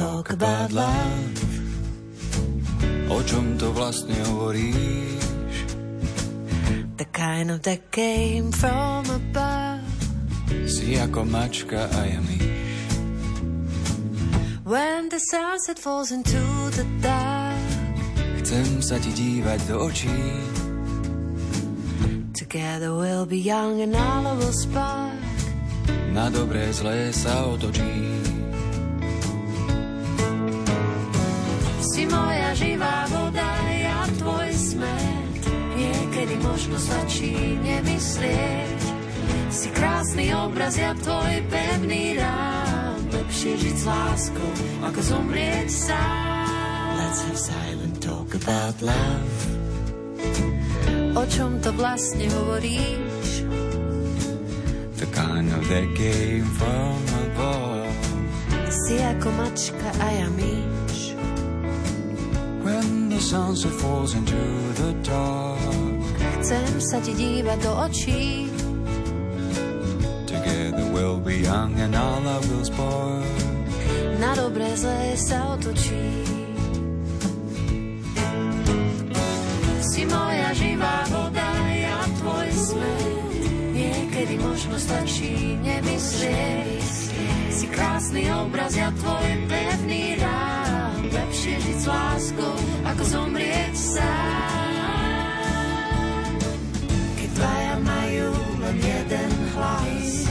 talk about love. O čom to vlastne hovoríš? The kind of that came from above. Si ako mačka a ja myš. When the sunset falls into the dark. Chcem sa ti dívať do očí. Together we'll be young and all will spark. Na dobré zlé sa otočí. Moja živá voda, ja tvoj smet. Niekedy možno stačí nemyslieť. Si krásny obraz, ja tvoj pevný rám. Lepšie žiť s láskou, ako zomrieť sám. Let's have silent talk about love. O čom to vlastne hovoríš? The kind of that came from above. Si ako mačka a ja myš. Sunset falls into the dark. Chcem sa ti dívať do očí. Together we'll be young and all our will spoil Na dobré zlé sa otočí. Si moja živá voda, ja tvoj smet Niekedy možno stačí nemyslieť. Si krásny obraz, ja tvoj pevný lepšie žiť s láskou, ako zomrieť sám. Keď dvaja majú len jeden hlas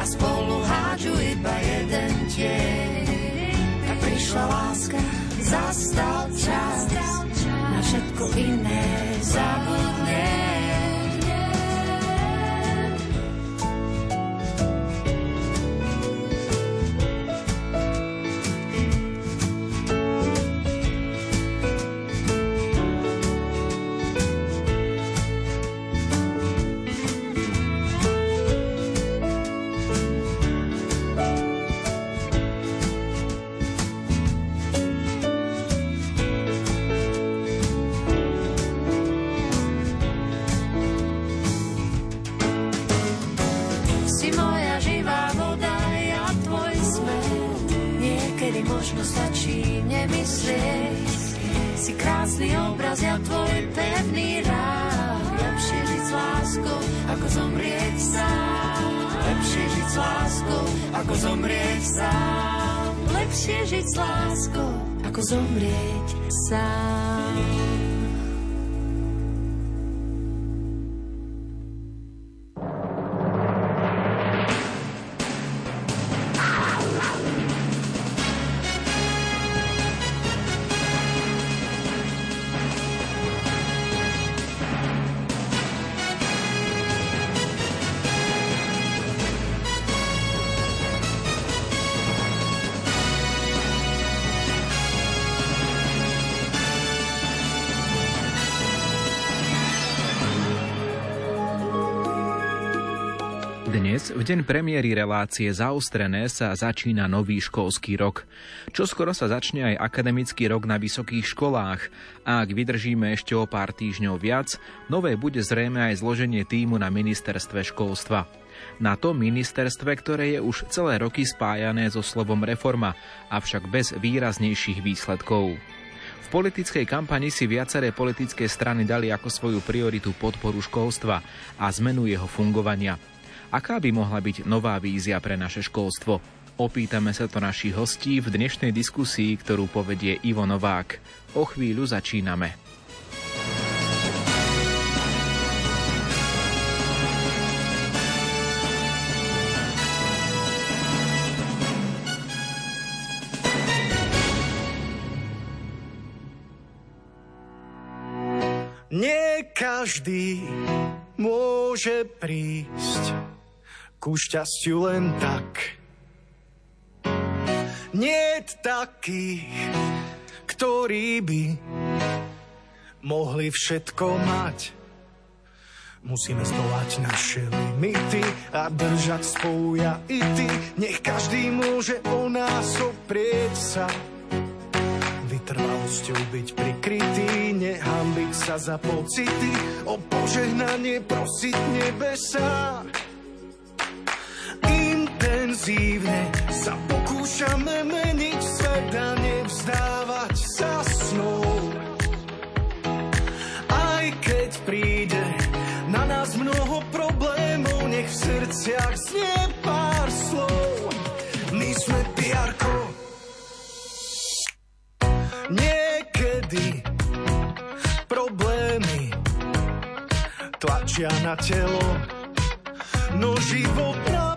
a spolu hádžu iba jeden tieň, tak prišla láska, zastal čas na všetko iné zabudne. zazjel tvoj pevný rád. Lepšie žiť s láskou, ako zomrieť sám. Lepšie žiť s láskou, ako zomrieť sám. Lepšie žiť s láskou, ako zomrieť sám. Dnes, v deň premiéry relácie Zaostrené, sa začína nový školský rok. Čo skoro sa začne aj akademický rok na vysokých školách a ak vydržíme ešte o pár týždňov viac, nové bude zrejme aj zloženie týmu na ministerstve školstva. Na tom ministerstve, ktoré je už celé roky spájané so slovom reforma, avšak bez výraznejších výsledkov. V politickej kampani si viaceré politické strany dali ako svoju prioritu podporu školstva a zmenu jeho fungovania. Aká by mohla byť nová vízia pre naše školstvo? Opýtame sa to našich hostí v dnešnej diskusii, ktorú povedie Ivo Novák. O chvíľu začíname. Nie každý môže prísť ku šťastiu len tak. Nie takých, ktorí by mohli všetko mať. Musíme zdolať naše limity a držať spolu ja i ty. Nech každý môže o nás oprieť sa. Vytrvalosťou byť prikrytý, nehambiť sa za pocity, o požehnanie prosiť nebesa intenzívne sa pokúšame meniť svet. a nevzdávať sa snou. Aj keď príde na nás mnoho problémov, nech v srdciach znie pár slov. My sme piarko. Niekedy problémy tlačia na telo, no život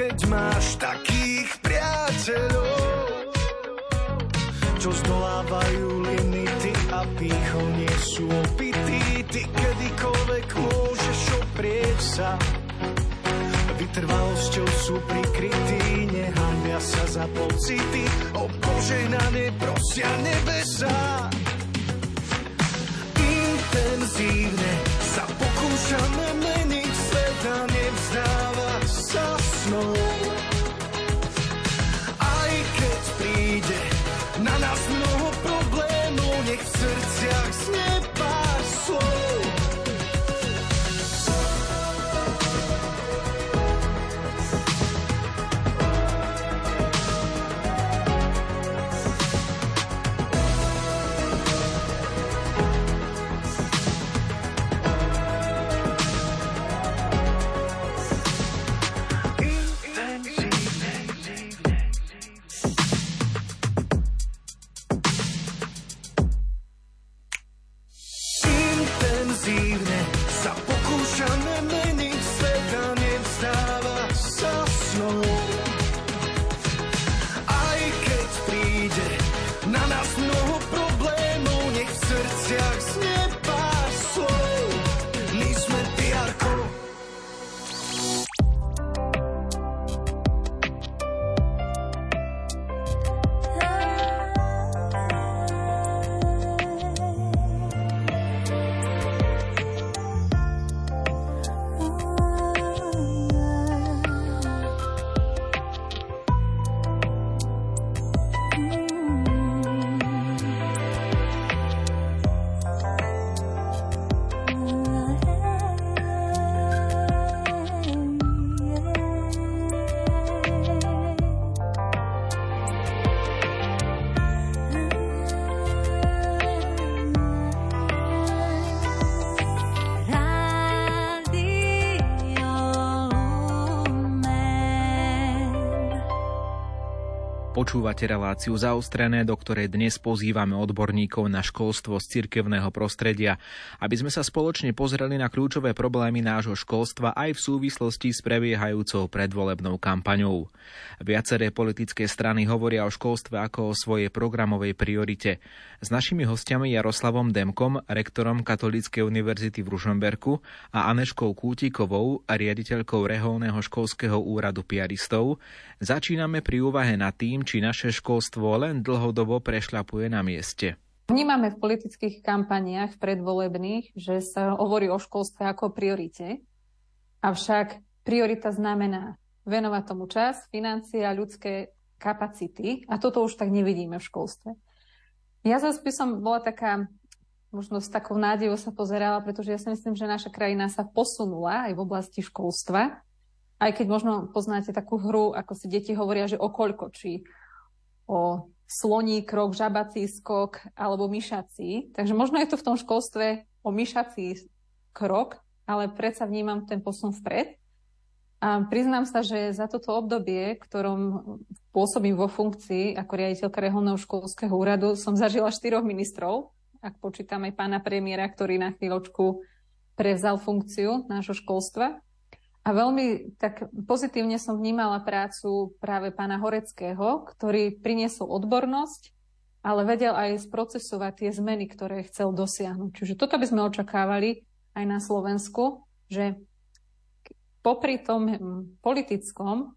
keď máš takých priateľov, čo zdolávajú limity a pýchom nie sú opití. Ty kedykoľvek môžeš oprieť sa, vytrvalosťou sú prikrytí, nehambia sa za pocity, o požehnanie prosia nebesa. Intenzívne sa pokúšame meniť svet a snou. Na nás mnoho problémov, nech v srdciach znie Počúvate reláciu zaostrené, do ktorej dnes pozývame odborníkov na školstvo z cirkevného prostredia, aby sme sa spoločne pozreli na kľúčové problémy nášho školstva aj v súvislosti s prebiehajúcou predvolebnou kampaňou. Viaceré politické strany hovoria o školstve ako o svojej programovej priorite. S našimi hostiami Jaroslavom Demkom, rektorom Katolíckej univerzity v Ružomberku a Aneškou Kútikovou, riaditeľkou reholného školského úradu piaristov, začíname pri úvahe nad tým, či naše školstvo len dlhodobo prešľapuje na mieste. Vnímame v politických kampaniách predvolebných, že sa hovorí o školstve ako o priorite, avšak priorita znamená venovať tomu čas, financie a ľudské kapacity a toto už tak nevidíme v školstve. Ja zase by som bola taká, možno s takou nádejou sa pozerala, pretože ja si myslím, že naša krajina sa posunula aj v oblasti školstva, aj keď možno poznáte takú hru, ako si deti hovoria, že o koľko, či o sloní krok, žabací skok alebo myšací. Takže možno je to v tom školstve o myšací krok, ale predsa vnímam ten posun vpred. A priznám sa, že za toto obdobie, ktorom pôsobím vo funkcii ako riaditeľka reholného školského úradu, som zažila štyroch ministrov, ak počítam aj pána premiéra, ktorý na chvíľočku prevzal funkciu nášho školstva. A veľmi tak pozitívne som vnímala prácu práve pána Horeckého, ktorý priniesol odbornosť, ale vedel aj sprocesovať tie zmeny, ktoré chcel dosiahnuť. Čiže toto by sme očakávali aj na Slovensku, že popri tom politickom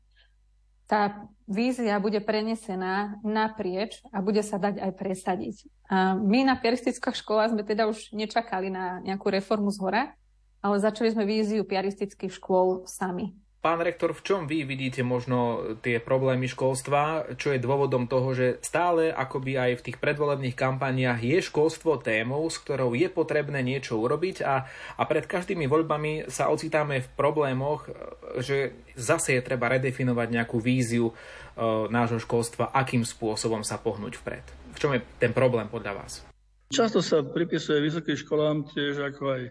tá vízia bude prenesená naprieč a bude sa dať aj presadiť. A my na piaristických školách sme teda už nečakali na nejakú reformu z hora, ale začali sme víziu piaristických škôl sami. Pán rektor, v čom vy vidíte možno tie problémy školstva? Čo je dôvodom toho, že stále akoby aj v tých predvolebných kampaniách je školstvo témou, s ktorou je potrebné niečo urobiť a, a pred každými voľbami sa ocitáme v problémoch, že zase je treba redefinovať nejakú víziu e, nášho školstva, akým spôsobom sa pohnúť vpred. V čom je ten problém podľa vás? Často sa pripisuje vysokým školám tiež ako aj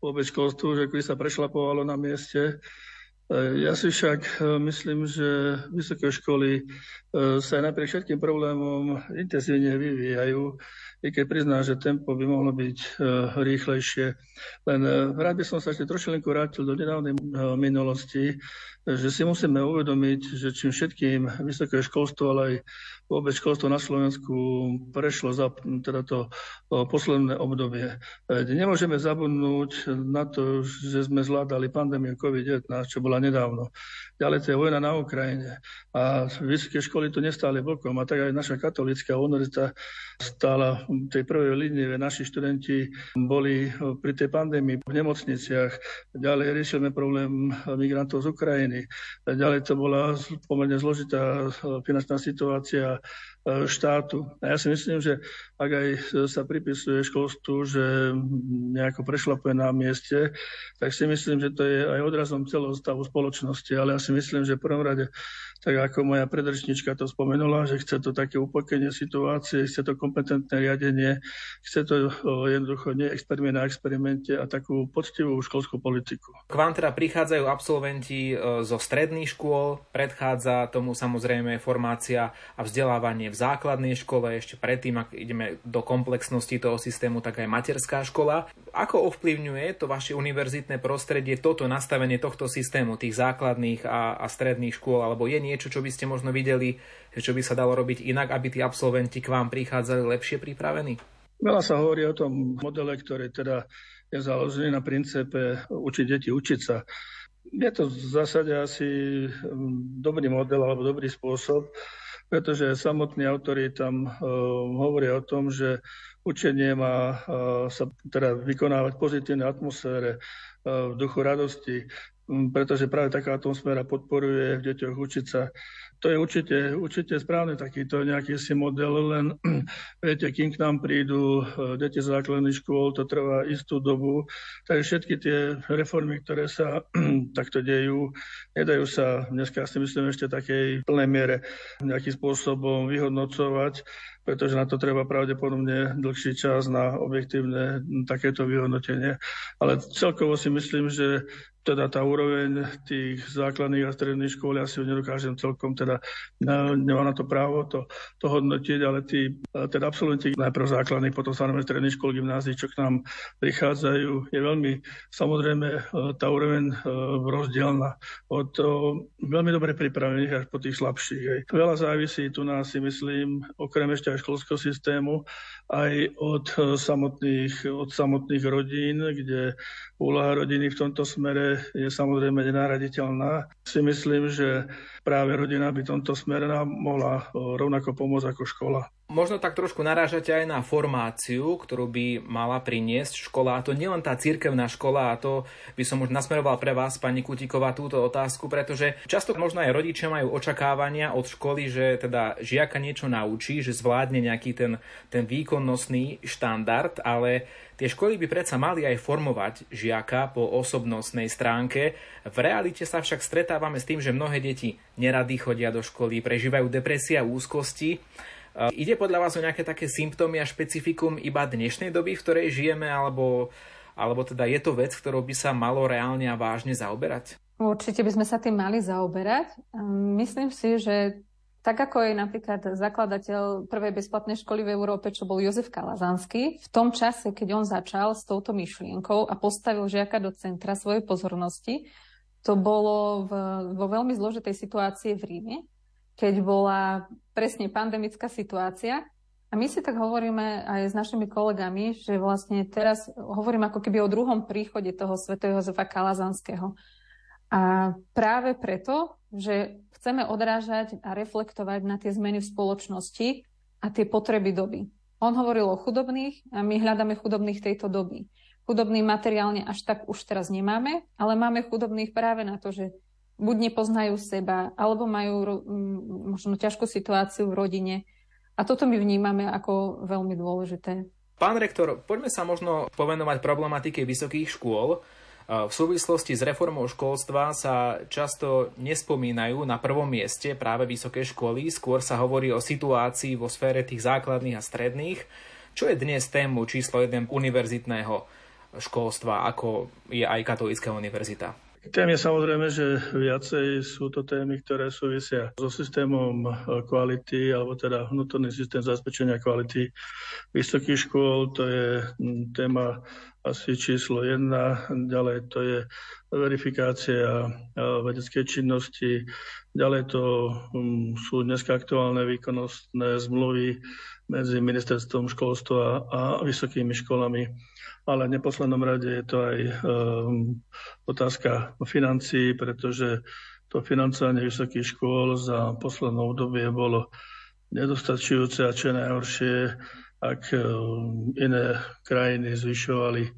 vôbec školstvu, že keby sa prešlapovalo na mieste, ja si však e, myslím, že vysoké školy e, sa napriek všetkým problémom intenzívne vyvíjajú, i keď prizná, že tempo by mohlo byť e, rýchlejšie. Len rád by som sa ešte trošku vrátil do nedávnej minulosti, že si musíme uvedomiť, že čím všetkým vysoké školstvo, ale aj vôbec školstvo na Slovensku prešlo za teda to posledné obdobie. E, nemôžeme zabudnúť na to, že sme zvládali pandémiu COVID-19, čo bola nedávno. Ďalej to je vojna na Ukrajine. A vysoké školy tu nestáli bokom. A tak aj naša katolická univerzita stála v tej prvej línii. Naši študenti boli pri tej pandémii v nemocniciach. Ďalej riešime problém migrantov z Ukrajiny. Ďalej to bola pomerne zložitá finančná situácia E, štátu. A ja si myslím, že ak aj sa pripisuje školstvu, že nejako prešlapuje na mieste, tak si myslím, že to je aj odrazom celého stavu spoločnosti. Ale ja si myslím, že v prvom rade tak ako moja predrečnička to spomenula, že chce to také upokojenie situácie, chce to kompetentné riadenie, chce to jednoducho nie experiment na experimente a takú poctivú školskú politiku. K vám teda prichádzajú absolventi e, zo stredných škôl, predchádza tomu samozrejme formácia a vzdelávanie v základnej škole, ešte predtým, ak ideme do komplexnosti toho systému, tak aj materská škola. Ako ovplyvňuje to vaše univerzitné prostredie toto nastavenie tohto systému, tých základných a, a stredných škôl, alebo je nie niečo, čo by ste možno videli, čo by sa dalo robiť inak, aby tí absolventi k vám prichádzali lepšie pripravení? Veľa sa hovorí o tom modele, ktorý teda je založený na princípe učiť deti učiť sa. Je to v zásade asi mm, dobrý model alebo dobrý spôsob, pretože samotní autori tam uh, hovoria o tom, že učenie má uh, sa teda vykonávať v pozitívnej atmosfére, uh, v duchu radosti, pretože práve taká atmosféra podporuje v deťoch učiť sa. To je určite, určite správne takýto nejaký si model, len viete, kým k nám prídu e, deti základných škôl, to trvá istú dobu. Takže všetky tie reformy, ktoré sa takto dejú, nedajú sa dneska si myslím ešte takej plnej miere nejakým spôsobom vyhodnocovať pretože na to treba pravdepodobne dlhší čas na objektívne takéto vyhodnotenie. Ale celkovo si myslím, že teda tá úroveň tých základných a stredných škôl, ja si ho nedokážem celkom, teda nemá na to právo to, to hodnotiť, ale tí teda absolventi najprv základných, potom samozrejme stredných škôl, gymnázií, čo k nám prichádzajú, je veľmi, samozrejme, e, tá úroveň e, rozdielna od e, veľmi dobre pripravených až po tých slabších. Hej. Veľa závisí tu nás, si myslím, okrem ešte aj školského systému, aj od samotných, od samotných rodín, kde úloha rodiny v tomto smere je samozrejme nenahraditeľná. Si myslím, že práve rodina by tomto smere nám mohla rovnako pomôcť ako škola. Možno tak trošku narážate aj na formáciu, ktorú by mala priniesť škola. A to nielen tá cirkevná škola, a to by som už nasmeroval pre vás, pani Kutíková, túto otázku, pretože často možno aj rodičia majú očakávania od školy, že teda žiaka niečo naučí, že zvládne nejaký ten, ten výkonnostný štandard, ale Tie školy by predsa mali aj formovať žiaka po osobnostnej stránke. V realite sa však stretávame s tým, že mnohé deti nerady chodia do školy, prežívajú depresia, úzkosti. Ide podľa vás o nejaké také symptómy a špecifikum iba dnešnej doby, v ktorej žijeme, alebo, alebo teda je to vec, ktorou by sa malo reálne a vážne zaoberať? Určite by sme sa tým mali zaoberať. Myslím si, že tak ako je napríklad zakladateľ prvej bezplatnej školy v Európe, čo bol Jozef Kalazanský, v tom čase, keď on začal s touto myšlienkou a postavil žiaka do centra svojej pozornosti, to bolo v, vo veľmi zložitej situácii v Ríme, keď bola presne pandemická situácia. A my si tak hovoríme aj s našimi kolegami, že vlastne teraz hovorím ako keby o druhom príchode toho svätého Jozefa Kalazanského. A práve preto, že chceme odrážať a reflektovať na tie zmeny v spoločnosti a tie potreby doby. On hovoril o chudobných a my hľadáme chudobných tejto doby. Chudobný materiálne až tak už teraz nemáme, ale máme chudobných práve na to, že buď nepoznajú seba, alebo majú možno ťažkú situáciu v rodine. A toto my vnímame ako veľmi dôležité. Pán rektor, poďme sa možno povenovať problematike vysokých škôl. V súvislosti s reformou školstva sa často nespomínajú na prvom mieste práve vysoké školy, skôr sa hovorí o situácii vo sfére tých základných a stredných. Čo je dnes tému číslo 1 univerzitného školstva, ako je aj Katolická univerzita? Tém je samozrejme, že viacej sú to témy, ktoré súvisia so systémom kvality, alebo teda vnútorný systém zabezpečenia kvality vysokých škôl. To je téma asi číslo jedna. Ďalej to je verifikácia vedeckej činnosti. Ďalej to sú dneska aktuálne výkonnostné zmluvy medzi ministerstvom školstva a vysokými školami ale v neposlednom rade je to aj um, otázka financií, pretože to financovanie vysokých škôl za posledné obdobie bolo nedostačujúce a čo najhoršie, ak um, iné krajiny zvyšovali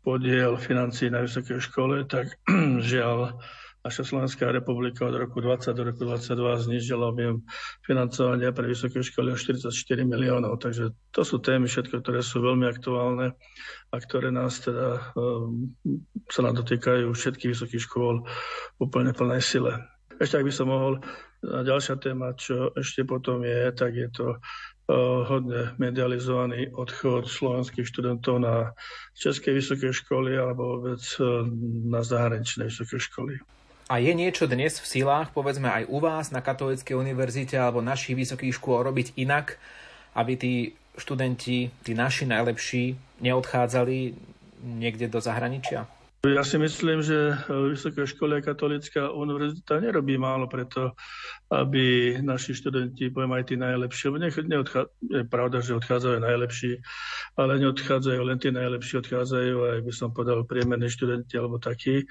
podiel financií na vysokej škole, tak žiaľ Naša Slovenská republika od roku 20 do roku 22 znižila objem financovania pre vysoké školy o 44 miliónov. Takže to sú témy všetko, ktoré sú veľmi aktuálne a ktoré nás teda um, sa nám dotýkajú všetkých vysokých škôl úplne plnej sile. Ešte ak by som mohol, ďalšia téma, čo ešte potom je, tak je to uh, hodne medializovaný odchod slovenských študentov na české vysoké školy alebo vôbec uh, na zahraničné vysoké školy. A je niečo dnes v silách, povedzme aj u vás na Katolíckej univerzite alebo našich vysokých škôl robiť inak, aby tí študenti, tí naši najlepší, neodchádzali niekde do zahraničia? Ja si myslím, že Vysoká škola katolická univerzita nerobí málo preto, aby naši študenti, poviem aj tí najlepší, neodchá... je pravda, že odchádzajú najlepší, ale neodchádzajú len tí najlepší, odchádzajú aj, by som povedal, priemerní študenti alebo takí.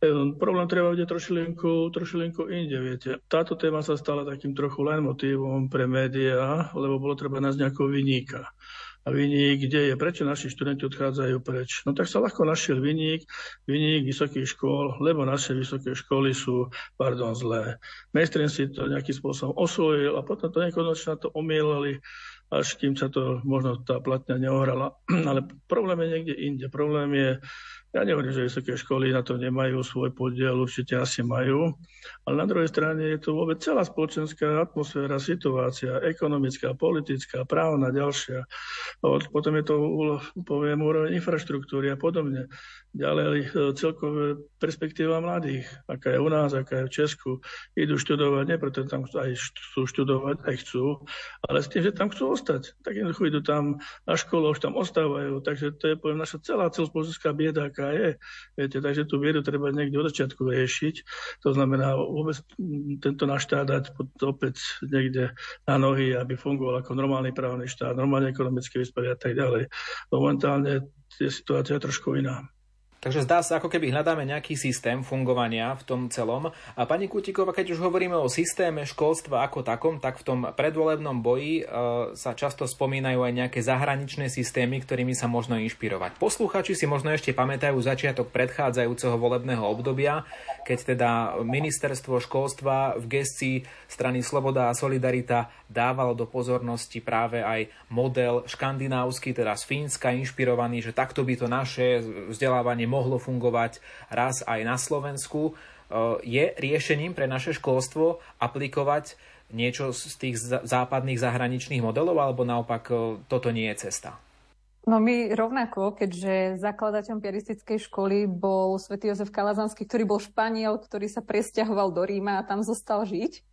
Ehm, problém treba vidieť trošilinku, trošilinku inde, viete. Táto téma sa stala takým trochu len motivom pre médiá, lebo bolo treba nás nejakého vyníka a vyník, kde je, prečo naši študenti odchádzajú preč. No tak sa ľahko našiel vyník, vyník vysokých škôl, lebo naše vysoké školy sú, pardon, zlé. Mainstream si to nejakým spôsobom osvojil a potom to nekonočne to omielali, až kým sa to možno tá platňa neohrala. Ale problém je niekde inde. Problém je ja nehovorím, že vysoké školy na to nemajú svoj podiel, určite asi majú, ale na druhej strane je to vôbec celá spoločenská atmosféra, situácia, ekonomická, politická, právna, ďalšia. Potom je to, poviem, úroveň infraštruktúry a podobne. Ďalej e, celkové perspektíva mladých, aká je u nás, aká je v Česku. Idú študovať, nie preto tam aj chcú študovať, aj chcú, ale s tým, že tam chcú ostať. Tak jednoducho idú tam na školu, už tam ostávajú. Takže to je, poviem, naša celá celospoločenská bieda, aká je. Viete, takže tú viedu treba niekde od začiatku riešiť. To znamená vôbec tento náš štát dať opäť niekde na nohy, aby fungoval ako normálny právny štát, normálne ekonomické vysporiadanie a tak ďalej. Momentálne je situácia trošku iná. Takže zdá sa, ako keby hľadáme nejaký systém fungovania v tom celom. A pani Kutikova, keď už hovoríme o systéme školstva ako takom, tak v tom predvolebnom boji e, sa často spomínajú aj nejaké zahraničné systémy, ktorými sa možno inšpirovať. Posluchači si možno ešte pamätajú začiatok predchádzajúceho volebného obdobia, keď teda ministerstvo školstva v gestii strany Sloboda a Solidarita dávalo do pozornosti práve aj model škandinávsky, teda z Fínska inšpirovaný, že takto by to naše vzdelávanie mohlo fungovať raz aj na Slovensku. E, je riešením pre naše školstvo aplikovať niečo z tých západných zahraničných modelov, alebo naopak e, toto nie je cesta? No my rovnako, keďže zakladateľom piaristickej školy bol svätý Jozef Kalazanský, ktorý bol Španiel, ktorý sa presťahoval do Ríma a tam zostal žiť,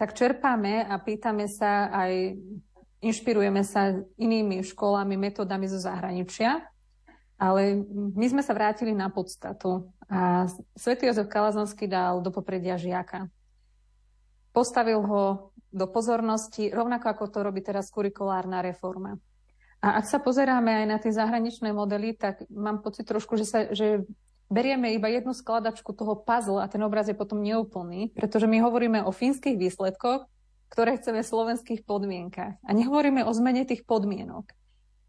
tak čerpáme a pýtame sa aj, inšpirujeme sa inými školami, metodami zo zahraničia. Ale my sme sa vrátili na podstatu a svätý Jozef Kalazanský dal do popredia žiaka. Postavil ho do pozornosti, rovnako ako to robí teraz kurikulárna reforma. A ak sa pozeráme aj na tie zahraničné modely, tak mám pocit trošku, že, sa, že berieme iba jednu skladačku toho puzzle a ten obraz je potom neúplný, pretože my hovoríme o fínskych výsledkoch, ktoré chceme v slovenských podmienkach. A nehovoríme o zmene tých podmienok.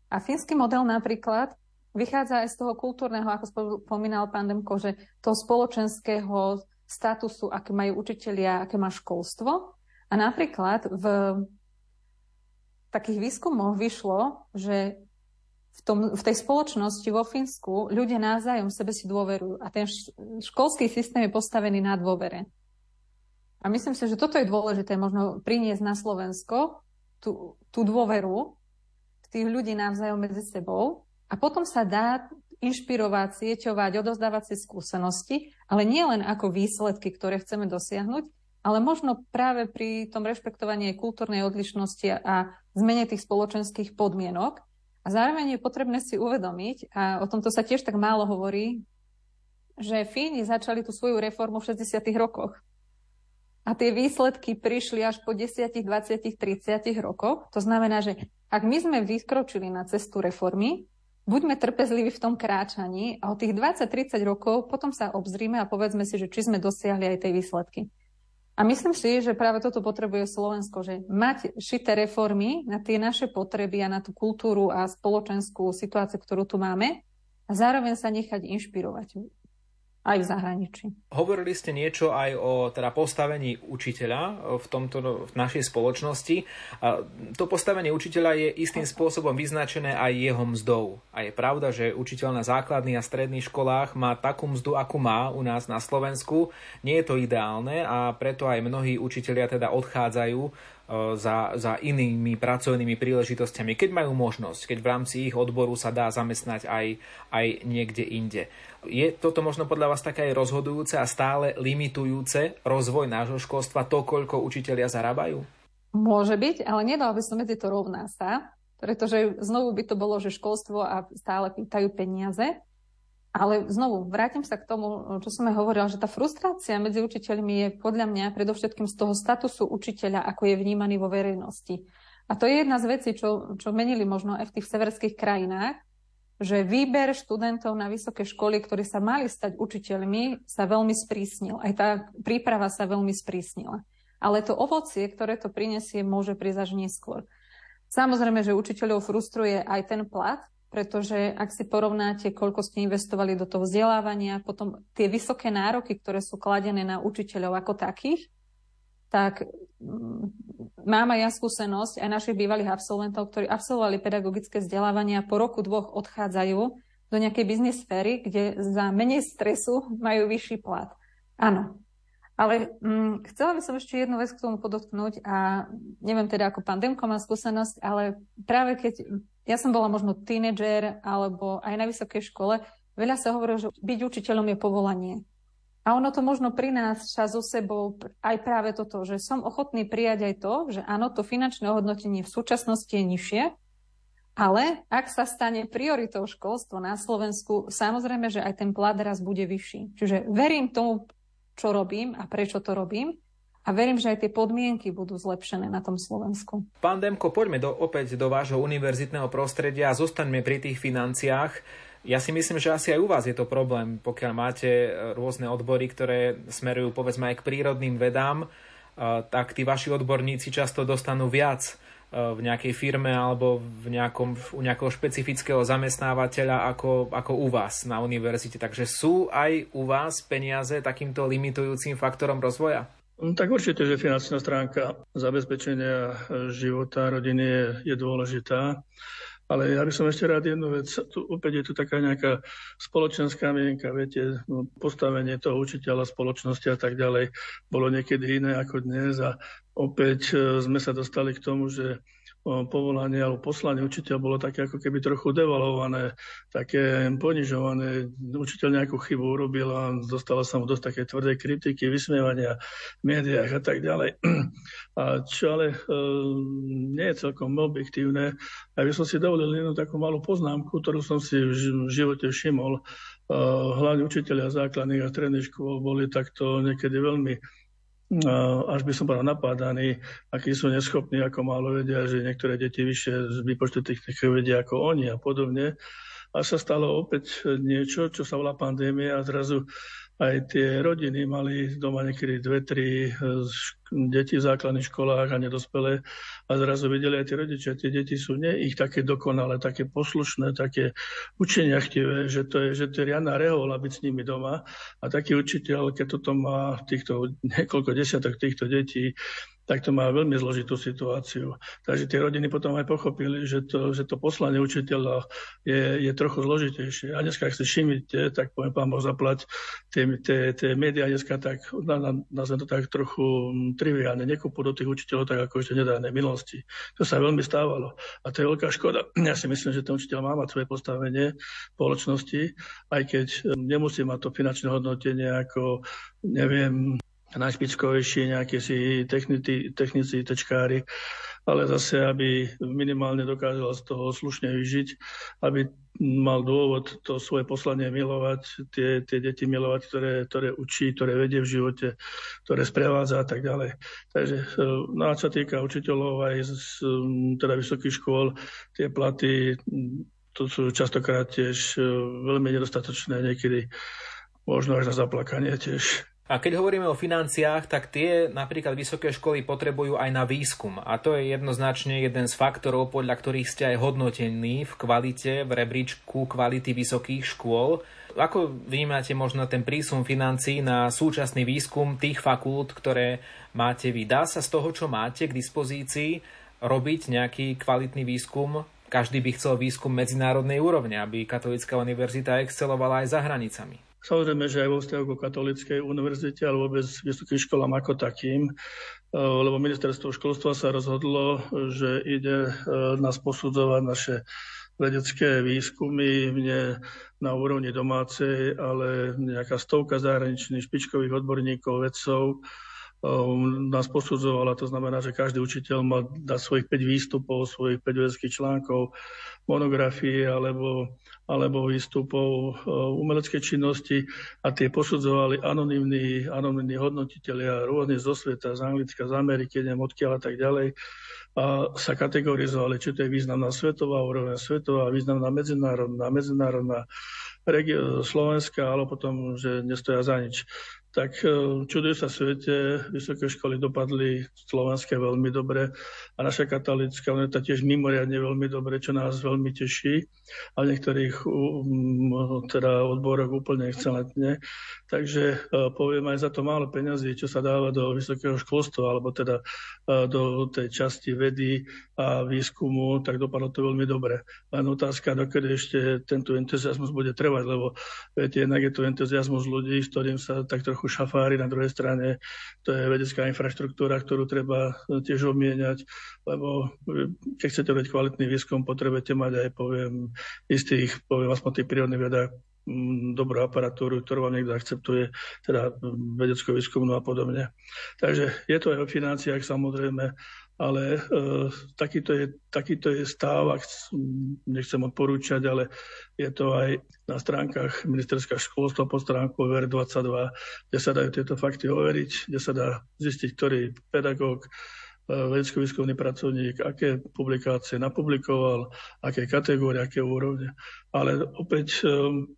A fínsky model napríklad vychádza aj z toho kultúrneho, ako spomínal pán Demko, že toho spoločenského statusu, aké majú učitelia, aké má školstvo. A napríklad v takých výskumoch vyšlo, že v, tom, v tej spoločnosti vo Fínsku ľudia navzájom sebe si dôverujú a ten školský systém je postavený na dôvere. A myslím si, že toto je dôležité možno priniesť na Slovensko, tú, tú dôveru tých ľudí navzájom medzi sebou a potom sa dá inšpirovať, sieťovať, odozdávať si skúsenosti, ale nie len ako výsledky, ktoré chceme dosiahnuť, ale možno práve pri tom rešpektovaní kultúrnej odlišnosti a zmene tých spoločenských podmienok, a zároveň je potrebné si uvedomiť, a o tomto sa tiež tak málo hovorí, že Fíni začali tú svoju reformu v 60. rokoch. A tie výsledky prišli až po 10, 20, 30 rokoch. To znamená, že ak my sme vykročili na cestu reformy, buďme trpezliví v tom kráčaní a o tých 20-30 rokov potom sa obzrime a povedzme si, že či sme dosiahli aj tie výsledky. A myslím si, že práve toto potrebuje Slovensko, že mať šité reformy na tie naše potreby a na tú kultúru a spoločenskú situáciu, ktorú tu máme a zároveň sa nechať inšpirovať aj v zahraničí. Hovorili ste niečo aj o teda postavení učiteľa v, tomto, v našej spoločnosti. A to postavenie učiteľa je istým spôsobom vyznačené aj jeho mzdou. A je pravda, že učiteľ na základných a stredných školách má takú mzdu, akú má u nás na Slovensku. Nie je to ideálne a preto aj mnohí učiteľia teda odchádzajú za, za inými pracovnými príležitosťami, keď majú možnosť, keď v rámci ich odboru sa dá zamestnať aj, aj niekde inde. Je toto možno podľa vás také rozhodujúce a stále limitujúce rozvoj nášho školstva to, koľko učitelia zarábajú? Môže byť, ale nedal by som medzi to rovná sa, pretože znovu by to bolo, že školstvo a stále pýtajú peniaze. Ale znovu, vrátim sa k tomu, čo som aj hovorila, že tá frustrácia medzi učiteľmi je podľa mňa predovšetkým z toho statusu učiteľa, ako je vnímaný vo verejnosti. A to je jedna z vecí, čo, čo menili možno aj v tých severských krajinách, že výber študentov na vysoké školy, ktorí sa mali stať učiteľmi, sa veľmi sprísnil. Aj tá príprava sa veľmi sprísnila. Ale to ovocie, ktoré to prinesie, môže prísť až neskôr. Samozrejme, že učiteľov frustruje aj ten plat, pretože ak si porovnáte, koľko ste investovali do toho vzdelávania, potom tie vysoké nároky, ktoré sú kladené na učiteľov ako takých, tak mm, mám aj ja skúsenosť aj našich bývalých absolventov, ktorí absolvovali pedagogické vzdelávanie a po roku dvoch odchádzajú do nejakej biznis sféry, kde za menej stresu majú vyšší plat. Áno. Ale hm, chcela by som ešte jednu vec k tomu podotknúť a neviem teda, ako pán má skúsenosť, ale práve keď ja som bola možno tínedžer alebo aj na vysokej škole, veľa sa hovorilo, že byť učiteľom je povolanie. A ono to možno prináša so sebou aj práve toto, že som ochotný prijať aj to, že áno, to finančné ohodnotenie v súčasnosti je nižšie, ale ak sa stane prioritou školstvo na Slovensku, samozrejme, že aj ten plat raz bude vyšší. Čiže verím tomu, čo robím a prečo to robím. A verím, že aj tie podmienky budú zlepšené na tom Slovensku. Pán Demko, poďme do, opäť do vášho univerzitného prostredia a zostaňme pri tých financiách. Ja si myslím, že asi aj u vás je to problém, pokiaľ máte e, rôzne odbory, ktoré smerujú povedzme aj k prírodným vedám, e, tak tí vaši odborníci často dostanú viac e, v nejakej firme alebo v nejakom, u nejakého špecifického zamestnávateľa ako, ako u vás na univerzite. Takže sú aj u vás peniaze takýmto limitujúcim faktorom rozvoja? No, tak určite, že finančná stránka zabezpečenia života rodiny je, je dôležitá. Ale ja by som ešte rád jednu vec. Tu, opäť je tu taká nejaká spoločenská mienka, viete, no, postavenie toho učiteľa, spoločnosti a tak ďalej bolo niekedy iné ako dnes a opäť e, sme sa dostali k tomu, že povolanie alebo poslanie učiteľ bolo také ako keby trochu devalované, také ponižované. Učiteľ nejakú chybu urobil a dostala sa mu dosť také tvrdé kritiky, vysmievania v médiách a tak ďalej. A čo ale e, nie je celkom objektívne. Ja by som si dovolil jednu takú malú poznámku, ktorú som si v živote všimol. E, hlavne učiteľia základných a stredných škôl boli takto niekedy veľmi až by som bol napádaný, akí sú neschopní, ako málo vedia, že niektoré deti vyššie z výpočtu techniky vedia ako oni a podobne. A sa stalo opäť niečo, čo sa volá pandémia a zrazu aj tie rodiny mali doma niekedy dve, tri deti v základných školách a nedospelé a zrazu videli aj tie rodičia, tie deti sú nie ich také dokonalé, také poslušné, také učeniachtivé, že to je, že to je riadna rehola byť s nimi doma a taký učiteľ, keď toto má týchto niekoľko desiatok týchto detí, tak to má veľmi zložitú situáciu. Takže tie rodiny potom aj pochopili, že to, že to poslanie učiteľa je, je trochu zložitejšie. A dneska, ak si všimnite, tak poviem pán Boh zaplať, tie, tie, tie médiá dneska tak, na, na, nazvem to tak trochu mm, triviálne, nekúpu do tých učiteľov tak ako ešte nedávnej minulosti. To sa veľmi stávalo. A to je veľká škoda. Ja si myslím, že ten učiteľ má mať svoje postavenie v spoločnosti, aj keď mm, nemusí mať to finančné hodnotenie ako, neviem, najšpičkovejšie nejaké si technici, technici, tečkári, ale zase, aby minimálne dokázal z toho slušne vyžiť, aby mal dôvod to svoje poslanie milovať, tie, tie deti milovať, ktoré, ktoré učí, ktoré vedie v živote, ktoré sprevádza a tak ďalej. Takže e, no a čo týka učiteľov aj z teda vysokých škôl, tie platy to sú častokrát tiež e, veľmi nedostatočné, niekedy možno až na zaplakanie tiež. A keď hovoríme o financiách, tak tie napríklad vysoké školy potrebujú aj na výskum. A to je jednoznačne jeden z faktorov, podľa ktorých ste aj hodnotení v kvalite, v rebríčku kvality vysokých škôl. Ako vnímate možno ten prísun financií na súčasný výskum tých fakult, ktoré máte vy? Dá sa z toho, čo máte k dispozícii, robiť nejaký kvalitný výskum? Každý by chcel výskum medzinárodnej úrovne, aby Katolická univerzita excelovala aj za hranicami. Samozrejme, že aj vo vzťahu k katolíckej univerzite alebo vôbec vysokým školám ako takým, e, lebo ministerstvo školstva sa rozhodlo, že ide e, nás posudzovať naše vedecké výskumy nie na úrovni domácej, ale nejaká stovka zahraničných špičkových odborníkov, vedcov, um, nás posudzovala. To znamená, že každý učiteľ mal dať svojich 5 výstupov, svojich 5 vedeckých článkov, monografie alebo alebo výstupov eh, umeleckej činnosti a tie posudzovali anonimní, anonimní hodnotiteľia rôzne zo sveta, z Anglicka, z Ameriky, neviem odkiaľ a tak ďalej. A sa kategorizovali, či to je významná svetová úroveň, svetová, významná medzinárodná, medzinárodná, regio- Slovenska, ale potom, že nestoja za nič tak e, čudujú sa svete, vysoké školy dopadli slovenské veľmi dobre a naša katolická univerzita tiež mimoriadne veľmi dobre, čo nás veľmi teší a v niektorých teda odboroch úplne excelentne. Takže e, poviem aj za to málo peňazí, čo sa dáva do vysokého školstva, alebo teda e, do tej časti vedy a výskumu, tak dopadlo to veľmi dobre. Len otázka, dokedy ešte tento entuziasmus bude trvať, lebo viete, jednak je to entuziasmus ľudí, s ktorým sa tak trochu trochu šafári, na druhej strane to je vedecká infraštruktúra, ktorú treba tiež obmieniať, lebo keď chcete robiť kvalitný výskum, potrebujete mať aj, poviem, istých, poviem, aspoň tých prírodných vedách mm, dobrú aparatúru, ktorú vám niekto akceptuje, teda vedeckú výskumnú a podobne. Takže je to aj o financiách samozrejme, ale e, takýto, je, takýto je stav, ak nechcem odporúčať, ale je to aj na stránkach ministerského školstva pod stránkou VR22, kde sa dajú tieto fakty overiť, kde sa dá zistiť, ktorý pedagóg, e, vedecko-výskumný pracovník, aké publikácie napublikoval, aké kategórie, aké úrovne. Ale opäť e,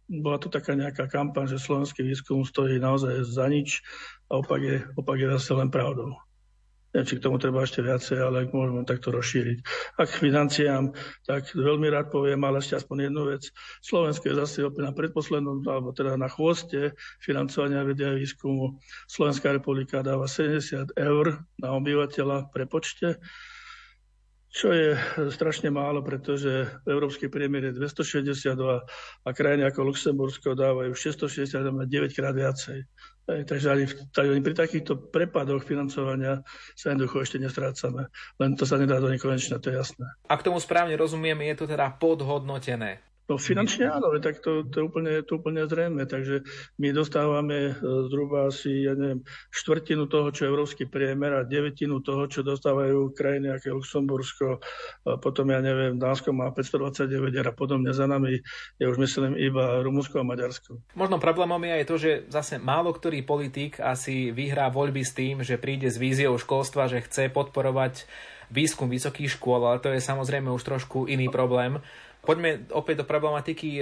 bola to taká nejaká kampaň, že slovenský výskum stojí naozaj za nič a opak je, opak je zase len pravdou. Neviem, či k tomu treba ešte viacej, ale ak môžeme takto rozšíriť. A k financiám, tak veľmi rád poviem, ale ešte aspoň jednu vec. Slovensko je zase opäť na predposlednom, alebo teda na chvoste financovania vedia a výskumu. Slovenská republika dáva 70 eur na obyvateľa pre počte čo je strašne málo, pretože európsky priemer je 262 a krajiny ako Luxembursko dávajú 660 a 9 krát viacej. Takže ani, ani pri takýchto prepadoch financovania sa jednoducho ešte nestrácame. Len to sa nedá do nekonečna, to je jasné. A k tomu správne rozumiem, je to teda podhodnotené. No finančne áno, tak to, to, je úplne, to úplne zrejme. Takže my dostávame e, zhruba asi, ja neviem, štvrtinu toho, čo je európsky priemer a devetinu toho, čo dostávajú krajiny ako Luxembursko. Potom, ja neviem, Dánsko má 529 a podobne za nami je už myslím iba Rumunsko a Maďarsko. Možno problémom je aj to, že zase málo ktorý politik asi vyhrá voľby s tým, že príde s víziou školstva, že chce podporovať výskum vysokých škôl, ale to je samozrejme už trošku iný problém Poďme opäť do problematiky e,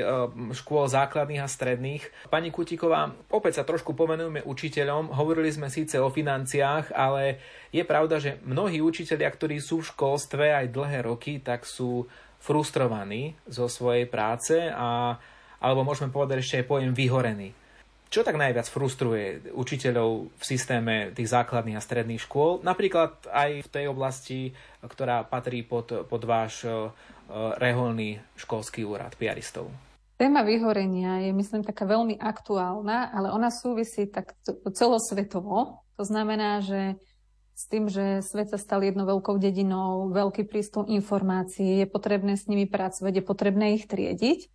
škôl základných a stredných. Pani Kutíková, opäť sa trošku pomenujeme učiteľom. Hovorili sme síce o financiách, ale je pravda, že mnohí učiteľia, ktorí sú v školstve aj dlhé roky, tak sú frustrovaní zo svojej práce a alebo môžeme povedať ešte aj pojem vyhorený. Čo tak najviac frustruje učiteľov v systéme tých základných a stredných škôl? Napríklad aj v tej oblasti, ktorá patrí pod, pod váš uh, reholný školský úrad piaristov. Téma vyhorenia je, myslím, taká veľmi aktuálna, ale ona súvisí tak celosvetovo. To znamená, že s tým, že svet sa stal jednou veľkou dedinou, veľký prístup informácií, je potrebné s nimi pracovať, je potrebné ich triediť.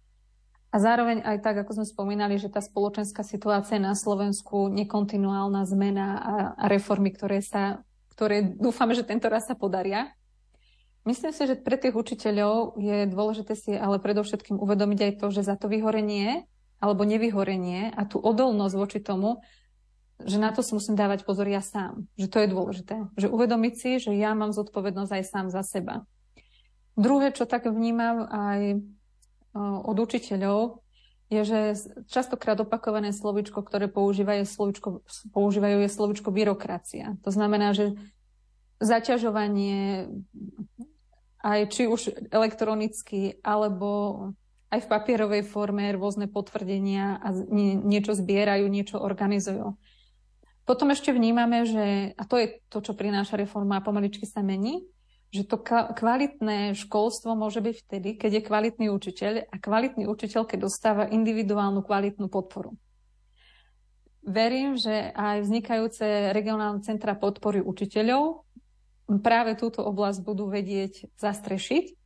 A zároveň aj tak, ako sme spomínali, že tá spoločenská situácia na Slovensku, nekontinuálna zmena a, a reformy, ktoré, sa, ktoré dúfame, že tento raz sa podaria. Myslím si, že pre tých učiteľov je dôležité si ale predovšetkým uvedomiť aj to, že za to vyhorenie alebo nevyhorenie a tú odolnosť voči tomu, že na to si musím dávať pozor ja sám. Že to je dôležité. Že uvedomiť si, že ja mám zodpovednosť aj sám za seba. Druhé, čo tak vnímam aj od učiteľov, je, že častokrát opakované slovičko, ktoré používajú, slovičko, používajú je slovičko byrokracia. To znamená, že zaťažovanie aj či už elektronicky, alebo aj v papierovej forme rôzne potvrdenia a niečo zbierajú, niečo organizujú. Potom ešte vnímame, že, a to je to, čo prináša reforma a pomaličky sa mení, že to kvalitné školstvo môže byť vtedy, keď je kvalitný učiteľ a kvalitný učiteľ, keď dostáva individuálnu kvalitnú podporu. Verím, že aj vznikajúce regionálne centra podpory učiteľov práve túto oblasť budú vedieť zastrešiť.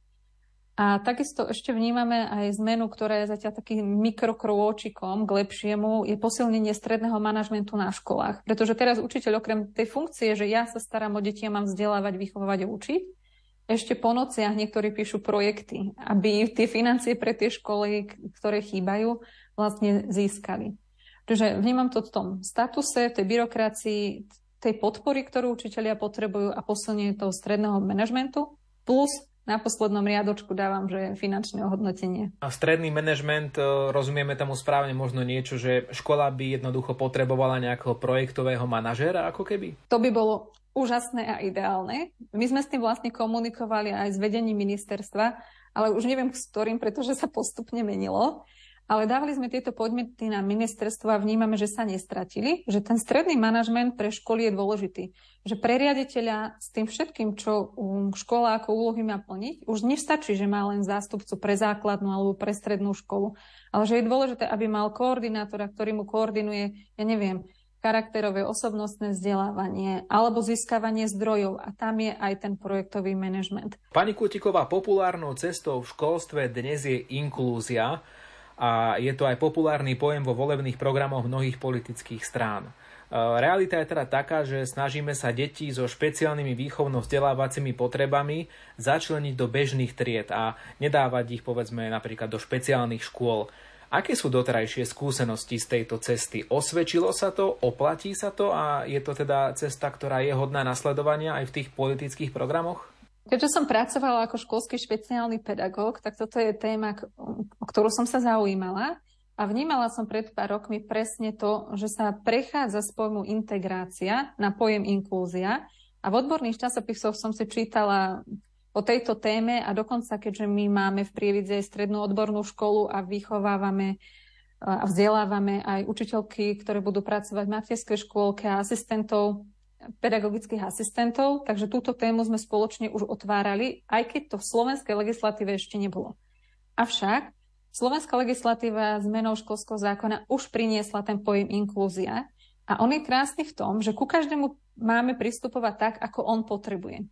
A takisto ešte vnímame aj zmenu, ktorá je zatiaľ takým mikrokrôčikom k lepšiemu, je posilnenie stredného manažmentu na školách. Pretože teraz učiteľ okrem tej funkcie, že ja sa starám o deti a mám vzdelávať, vychovávať a učiť, ešte po nociach niektorí píšu projekty, aby tie financie pre tie školy, ktoré chýbajú, vlastne získali. Čiže vnímam to v tom statuse, tej byrokracii, tej podpory, ktorú učiteľia potrebujú a posilnenie toho stredného manažmentu, plus na poslednom riadočku dávam, že finančné ohodnotenie. A stredný manažment, e, rozumieme tomu správne možno niečo, že škola by jednoducho potrebovala nejakého projektového manažéra ako keby? To by bolo úžasné a ideálne. My sme s tým vlastne komunikovali aj s vedením ministerstva, ale už neviem s ktorým, pretože sa postupne menilo. Ale dávali sme tieto podnety na ministerstvo a vnímame, že sa nestratili, že ten stredný manažment pre školy je dôležitý. Že pre riaditeľa s tým všetkým, čo škola ako úlohy má plniť, už nestačí, že má len zástupcu pre základnú alebo pre strednú školu, ale že je dôležité, aby mal koordinátora, ktorý mu koordinuje, ja neviem, charakterové osobnostné vzdelávanie alebo získavanie zdrojov a tam je aj ten projektový manažment. Pani Kutiková, populárnou cestou v školstve dnes je inklúzia a je to aj populárny pojem vo volebných programoch mnohých politických strán. E, realita je teda taká, že snažíme sa deti so špeciálnymi výchovno-vzdelávacími potrebami začleniť do bežných tried a nedávať ich povedzme napríklad do špeciálnych škôl. Aké sú doterajšie skúsenosti z tejto cesty? Osvedčilo sa to, oplatí sa to a je to teda cesta, ktorá je hodná nasledovania aj v tých politických programoch? Keďže som pracovala ako školský špeciálny pedagóg, tak toto je téma, o ktorú som sa zaujímala. A vnímala som pred pár rokmi presne to, že sa prechádza z pojmu integrácia na pojem inklúzia. A v odborných časopisoch som si čítala o tejto téme a dokonca, keďže my máme v Prievidze strednú odbornú školu a vychovávame a vzdelávame aj učiteľky, ktoré budú pracovať v materskej škôlke a asistentov pedagogických asistentov, takže túto tému sme spoločne už otvárali, aj keď to v slovenskej legislatíve ešte nebolo. Avšak slovenská legislatíva zmenou školského zákona už priniesla ten pojem inklúzia a on je krásny v tom, že ku každému máme pristupovať tak, ako on potrebuje.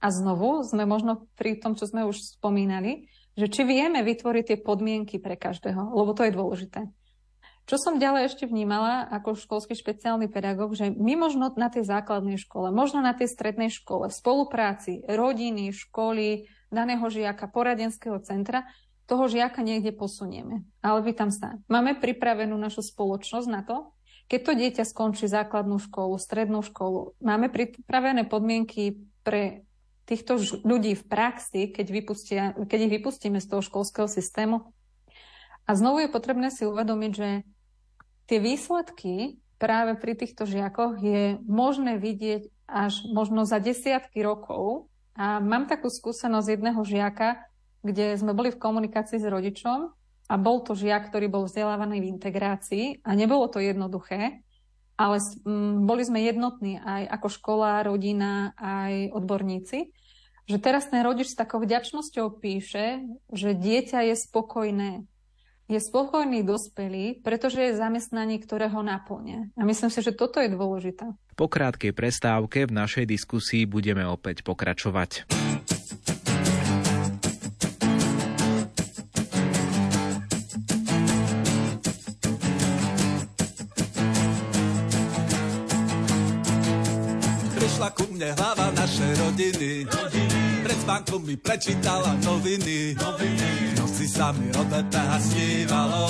A znovu sme možno pri tom, čo sme už spomínali, že či vieme vytvoriť tie podmienky pre každého, lebo to je dôležité. Čo som ďalej ešte vnímala ako školský špeciálny pedagóg, že my možno na tej základnej škole, možno na tej strednej škole, v spolupráci rodiny, školy, daného žiaka, poradenského centra, toho žiaka niekde posunieme. Ale pýtam sa, máme pripravenú našu spoločnosť na to, keď to dieťa skončí základnú školu, strednú školu, máme pripravené podmienky pre týchto ľudí v praxi, keď, vypustia, keď ich vypustíme z toho školského systému. A znovu je potrebné si uvedomiť, že tie výsledky práve pri týchto žiakoch je možné vidieť až možno za desiatky rokov. A mám takú skúsenosť jedného žiaka, kde sme boli v komunikácii s rodičom a bol to žiak, ktorý bol vzdelávaný v integrácii a nebolo to jednoduché, ale boli sme jednotní aj ako škola, rodina, aj odborníci, že teraz ten rodič s takou vďačnosťou píše, že dieťa je spokojné. Je spokojný dospelý, pretože je zamestnanie, ktoré ho naplňa. A myslím si, že toto je dôležité. Po krátkej prestávke v našej diskusii budeme opäť pokračovať. prišla ku mne hlava naše rodiny. Spánkom mi prečítala noviny. noviny. Noci sa mi od a snívalo.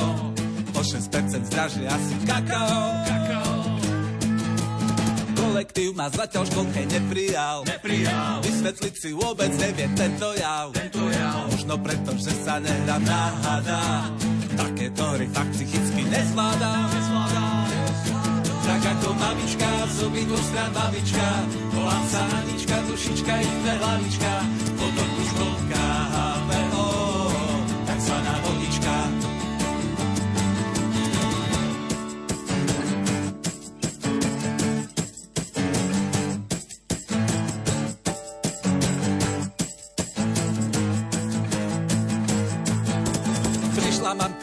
O 6% zdražie asi kakao. kakao. Kolektív ma zatiaľ školke neprijal. neprijal. Vysvetliť si vôbec nevie tento jav. Tento jav. Možno preto, že sa nehrám náhada. Takéto hry fakt psychicky nezvládam. nezvládam tak ako mamička, z obidvoch stran babička. Volám sa Anička, dušička, i dve hlavička, potom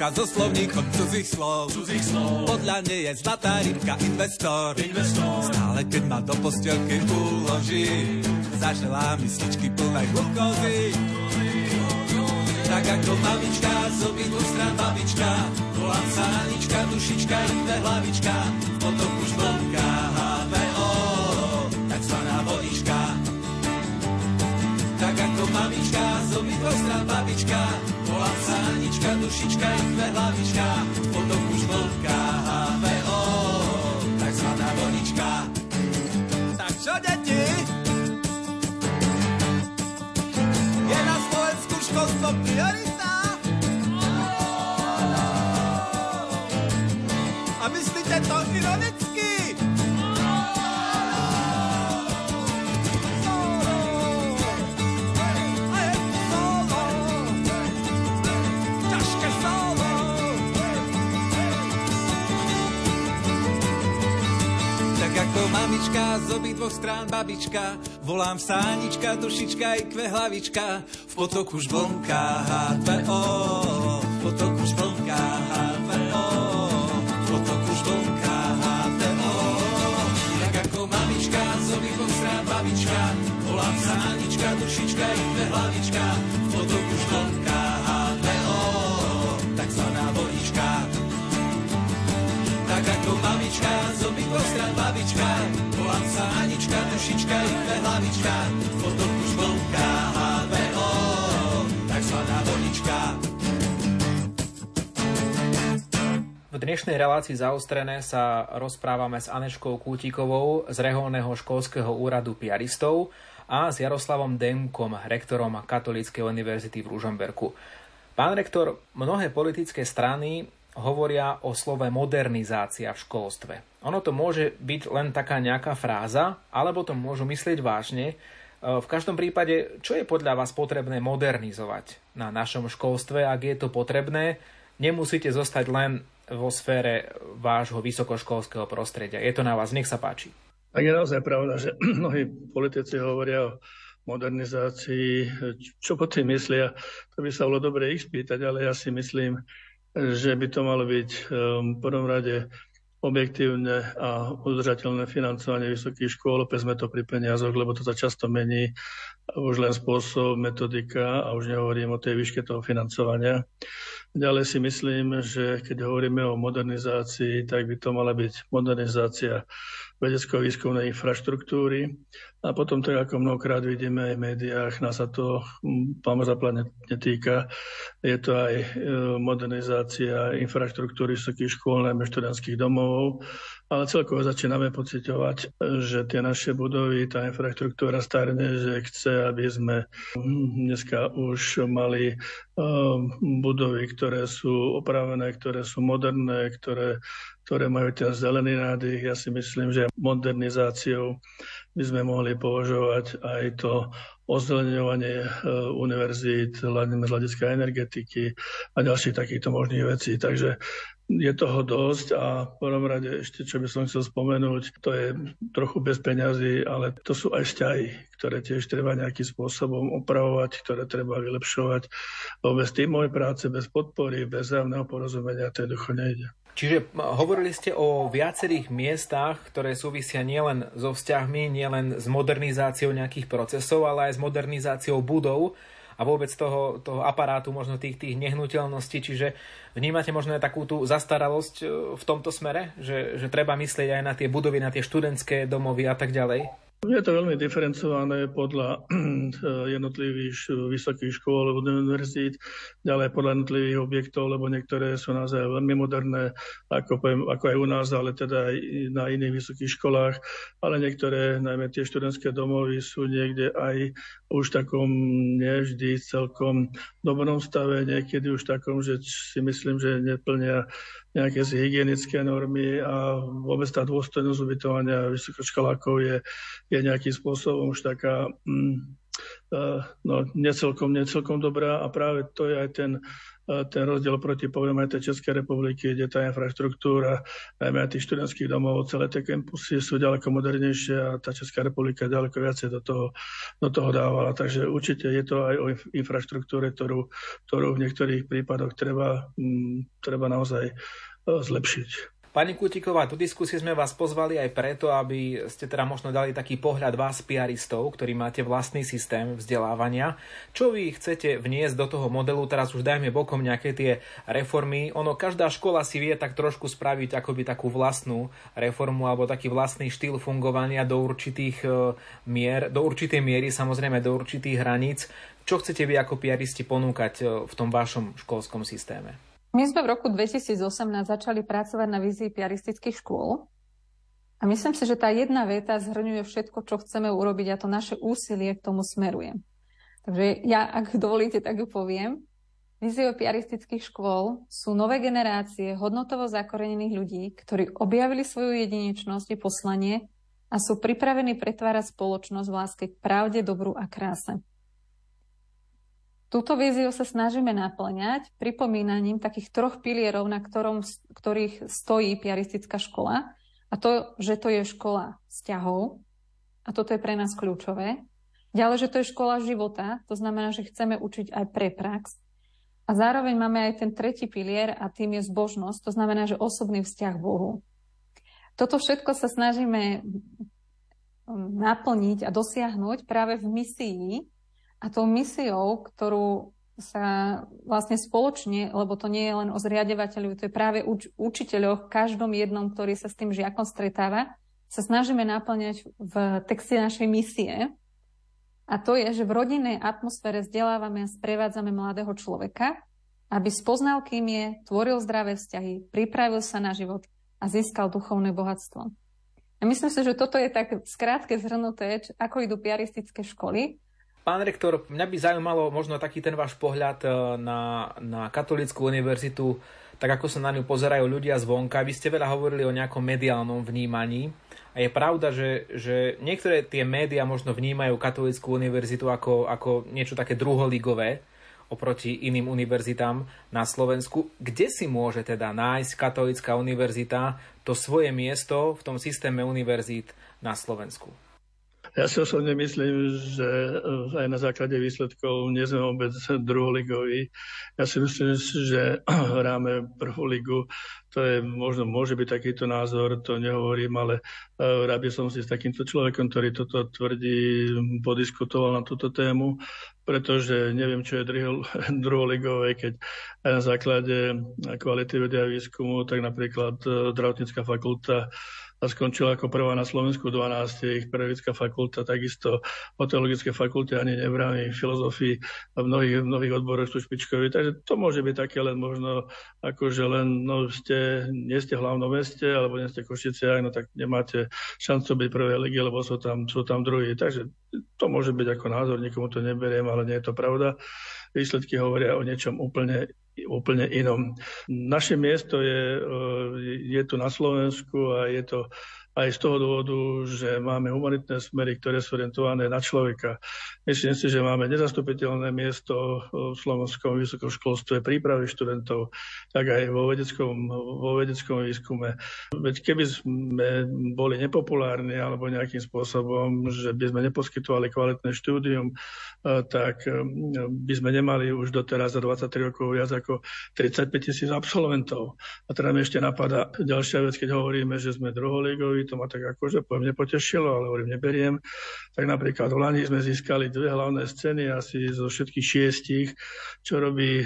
Mamka so slovníkom cudzích slov. Cudzích slov. Podľa nej je zlatá rybka investor. investor. Stále keď ma do postielky uloží, zaželá misličky plné glukózy. Tak ako mamička, z obidvoch strán babička, volám sa Anička, dušička, dve hlavička, potom už vlnká HVO, takzvaná vodička. Tak ako mamička, z obidvoch strán babička, sa Anička, dušička i dve hlavička, potom už vlnká HVO, takzvaná vodička. Tak čo, deti? Je na Slovensku školstvo priorita? A myslíte to ironicky? Mamička, z obidvoch strán babička. Volám sa Anička, dušička i kve hlavička. V potoku už vlnká H2O, v potoku už vlnká H2O, v potoku už vlnká H2O. Tak ako mamička, z strán babička. Volám sa Anička, dušička i kve hlavička. V už vlnká ako mamička, z obidvoch babička, volám Anička, dušička i dve hlavička, potom už vlnká HVO, takzvaná vodička. V dnešnej relácii zaostrené sa rozprávame s Aneškou Kútikovou z Reholného školského úradu piaristov a s Jaroslavom Demkom, rektorom Katolíckej univerzity v Ružomberku. Pán rektor, mnohé politické strany hovoria o slove modernizácia v školstve. Ono to môže byť len taká nejaká fráza, alebo to môžu myslieť vážne. E, v každom prípade, čo je podľa vás potrebné modernizovať na našom školstve? Ak je to potrebné, nemusíte zostať len vo sfére vášho vysokoškolského prostredia. Je to na vás, nech sa páči. Tak je naozaj pravda, že mnohí politici hovoria o modernizácii. Čo po tým myslia, to by sa bolo dobre ich spýtať, ale ja si myslím, že by to malo byť ehm, v prvom rade objektívne a udržateľné financovanie vysokých škôl. Opäť sme to pri peniazoch, lebo to sa často mení už len spôsob, metodika a už nehovorím o tej výške toho financovania. Ďalej si myslím, že keď hovoríme o modernizácii, tak by to mala byť modernizácia vedecko-výskumnej infraštruktúry. A potom, tak ako mnohokrát vidíme aj v médiách, nás sa to pán zaplatne netýka, je to aj e, modernizácia infraštruktúry vysokých škôl, najmä študentských domov, ale celkovo začíname pocitovať, že tie naše budovy, tá infraštruktúra starne, že chce, aby sme dneska už mali budovy, ktoré sú opravené, ktoré sú moderné, ktoré, ktoré majú ten zelený nádych. Ja si myslím, že modernizáciou by sme mohli považovať aj to ozeleňovanie univerzít, hlavne z hľadiska energetiky a ďalších takýchto možných vecí. Takže je toho dosť a v prvom rade ešte, čo by som chcel spomenúť, to je trochu bez peňazí, ale to sú aj vzťahy, ktoré tiež treba nejakým spôsobom opravovať, ktoré treba vylepšovať. Lebo bez tímovej práce, bez podpory, bez zájomného porozumenia to jednoducho nejde. Čiže hovorili ste o viacerých miestach, ktoré súvisia nielen so vzťahmi, nielen s modernizáciou nejakých procesov, ale aj s modernizáciou budov a vôbec toho, toho aparátu, možno tých, tých nehnuteľností. Čiže vnímate možno aj takú tú zastaralosť e, v tomto smere, že, že treba myslieť aj na tie budovy, na tie študentské domovy a tak ďalej? Je to veľmi diferencované podľa jednotlivých vysokých škôl alebo univerzít, ďalej podľa jednotlivých objektov, lebo niektoré sú naozaj veľmi moderné, ako, poviem, ako aj u nás, ale teda aj na iných vysokých školách, ale niektoré, najmä tie študentské domovy, sú niekde aj už takom nevždy celkom dobrom stave, niekedy už takom, že si myslím, že neplnia nejaké si hygienické normy a vôbec tá dôstojnosť ubytovania vysokoškolákov je, je nejakým spôsobom už taká mm, uh, no, necelkom, necelkom dobrá. A práve to je aj ten, ten rozdiel proti aj tej Českej republiky, kde tá infraštruktúra, najmä aj tých študentských domov, celé tie kampusy sú ďaleko modernejšie a tá Česká republika ďaleko viacej do toho, do toho dávala. Takže určite je to aj o infraštruktúre, ktorú, ktorú v niektorých prípadoch treba, um, treba naozaj zlepšiť. Pani Kutiková, do diskusie sme vás pozvali aj preto, aby ste teda možno dali taký pohľad vás piaristov, ktorí máte vlastný systém vzdelávania. Čo vy chcete vniesť do toho modelu, teraz už dajme bokom nejaké tie reformy. Ono, každá škola si vie tak trošku spraviť akoby takú vlastnú reformu alebo taký vlastný štýl fungovania do určitých e, mier, do určitej miery, samozrejme do určitých hraníc. Čo chcete vy ako piaristi ponúkať e, v tom vašom školskom systéme? My sme v roku 2018 začali pracovať na vízii piaristických škôl a myslím si, že tá jedna veta zhrňuje všetko, čo chceme urobiť a to naše úsilie k tomu smeruje. Takže ja, ak dovolíte, tak ju poviem. Víziou piaristických škôl sú nové generácie hodnotovo zakorenených ľudí, ktorí objavili svoju jedinečnosť a poslanie a sú pripravení pretvárať spoločnosť v láske k pravde, dobru a kráse. Túto víziu sa snažíme naplňať pripomínaním takých troch pilierov, na ktorom, ktorých stojí piaristická škola. A to, že to je škola vzťahov, a toto je pre nás kľúčové. Ďalej, že to je škola života, to znamená, že chceme učiť aj pre prax. A zároveň máme aj ten tretí pilier a tým je zbožnosť, to znamená, že osobný vzťah Bohu. Toto všetko sa snažíme um, naplniť a dosiahnuť práve v misii, a tou misiou, ktorú sa vlastne spoločne, lebo to nie je len o zriadevateľu, to je práve uč- učiteľoch, každom jednom, ktorý sa s tým žiakom stretáva, sa snažíme naplňať v texte našej misie. A to je, že v rodinnej atmosfére vzdelávame a sprevádzame mladého človeka, aby spoznal, kým je, tvoril zdravé vzťahy, pripravil sa na život a získal duchovné bohatstvo. A myslím si, že toto je tak skrátke zhrnuté, ako idú piaristické školy, Pán rektor, mňa by zaujímalo možno taký ten váš pohľad e, na, na katolickú univerzitu, tak ako sa na ňu pozerajú ľudia zvonka. Vy ste veľa hovorili o nejakom mediálnom vnímaní. A je pravda, že, že niektoré tie médiá možno vnímajú katolickú univerzitu ako, ako niečo také druholigové oproti iným univerzitám na Slovensku. Kde si môže teda nájsť katolická univerzita to svoje miesto v tom systéme univerzít na Slovensku? Ja si osobne myslím, že eh, aj na základe výsledkov nie sme vôbec druholigoví. Ja si myslím, že hráme prvú ligu. To je, možno môže byť takýto názor, to nehovorím, ale rád by som si s takýmto človekom, ktorý toto tvrdí, podiskutoval na túto tému, pretože neviem, čo je druholigové, keď aj na základe kvality vedia výskumu, tak napríklad uh, zdravotnícka fakulta skončila ako prvá na Slovensku 12. ich pedagogická fakulta, takisto o teologické fakulte ani nebráni filozofii a v mnohých, v mnohých odboroch sú špičkoví. Takže to môže byť také len možno, ako že len no, ste, nie ste v hlavnom meste alebo nie ste Košice, no tak nemáte šancu byť prvé ligy, lebo sú tam, sú tam druhí. Takže to môže byť ako názor, nikomu to neberiem, ale nie je to pravda. Výsledky hovoria o niečom úplne úplne inom. Naše miesto je, e, je tu na Slovensku a je to aj z toho dôvodu, že máme humanitné smery, ktoré sú orientované na človeka. Myslím si, že máme nezastupiteľné miesto v slovenskom vysokoškolstve prípravy študentov, tak aj vo vedeckom, vo vedeckom výskume. Veď keby sme boli nepopulárni alebo nejakým spôsobom, že by sme neposkytovali kvalitné štúdium, tak eh, by sme nemali už doteraz za 23 rokov viac ako 35 tisíc absolventov. A teda mi ešte napadá ďalšia vec, keď hovoríme, že sme druholigoví, to ma tak akože poviem nepotešilo, ale hovorím, neberiem. Tak napríklad v Lani sme získali dve hlavné scény asi zo všetkých šiestich, čo robí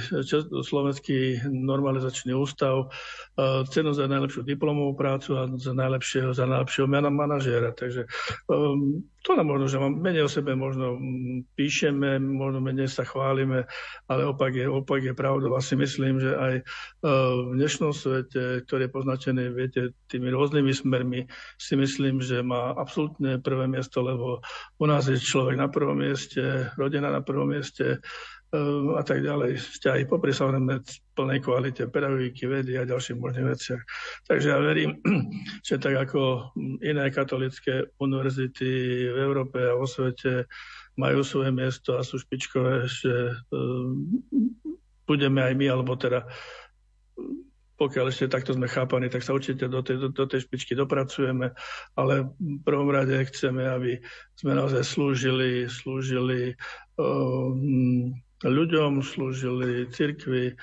Slovenský normalizačný ústav, e, cenu za najlepšiu diplomovú prácu a za najlepšieho, za najlepšieho manažéra. Takže um, to nám možno, že menej o sebe možno mm, píšeme, možno menej sa chválime, ale opak je, opak je pravdou. Asi myslím, že aj e, v dnešnom svete, ktorý je poznačený, viete, tými rôznymi smermi, si myslím, že má absolútne prvé miesto, lebo u nás je človek na prvom mieste, rodina na prvom mieste, a tak ďalej. Vzťahy popri samozrejme plnej kvalite pedagogiky, vedy a ďalších možných veciach. Takže ja verím, že tak ako iné katolické univerzity v Európe a vo svete majú svoje miesto a sú špičkové, že um, budeme aj my, alebo teda pokiaľ ešte takto sme chápaní, tak sa určite do tej, do, do tej špičky dopracujeme, ale v prvom rade chceme, aby sme naozaj slúžili, slúžili um, ľuďom, slúžili cirkvi,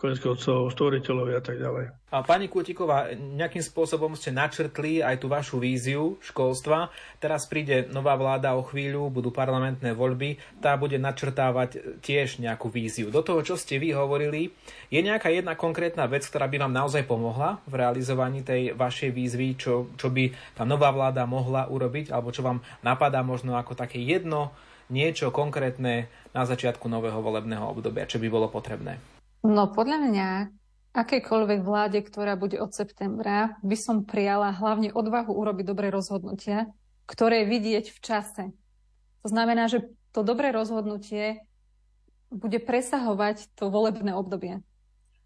konec koncov stvoriteľovi a tak ďalej. A pani Kutiková, nejakým spôsobom ste načrtli aj tú vašu víziu školstva. Teraz príde nová vláda o chvíľu, budú parlamentné voľby, tá bude načrtávať tiež nejakú víziu. Do toho, čo ste vy hovorili, je nejaká jedna konkrétna vec, ktorá by vám naozaj pomohla v realizovaní tej vašej výzvy, čo, čo by tá nová vláda mohla urobiť, alebo čo vám napadá možno ako také jedno niečo konkrétne na začiatku nového volebného obdobia, čo by bolo potrebné? No podľa mňa akejkoľvek vláde, ktorá bude od septembra, by som prijala hlavne odvahu urobiť dobré rozhodnutia, ktoré vidieť v čase. To znamená, že to dobré rozhodnutie bude presahovať to volebné obdobie.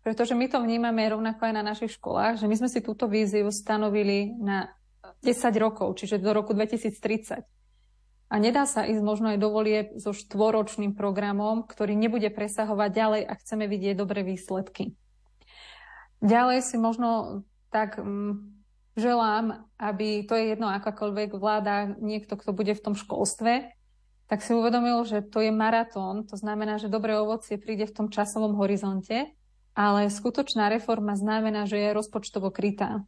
Pretože my to vnímame rovnako aj na našich školách, že my sme si túto víziu stanovili na 10 rokov, čiže do roku 2030. A nedá sa ísť možno aj do volieb so štvoročným programom, ktorý nebude presahovať ďalej a chceme vidieť dobré výsledky. Ďalej si možno tak um, želám, aby to je jedno akákoľvek vláda, niekto, kto bude v tom školstve, tak si uvedomil, že to je maratón, to znamená, že dobré ovocie príde v tom časovom horizonte, ale skutočná reforma znamená, že je rozpočtovo krytá.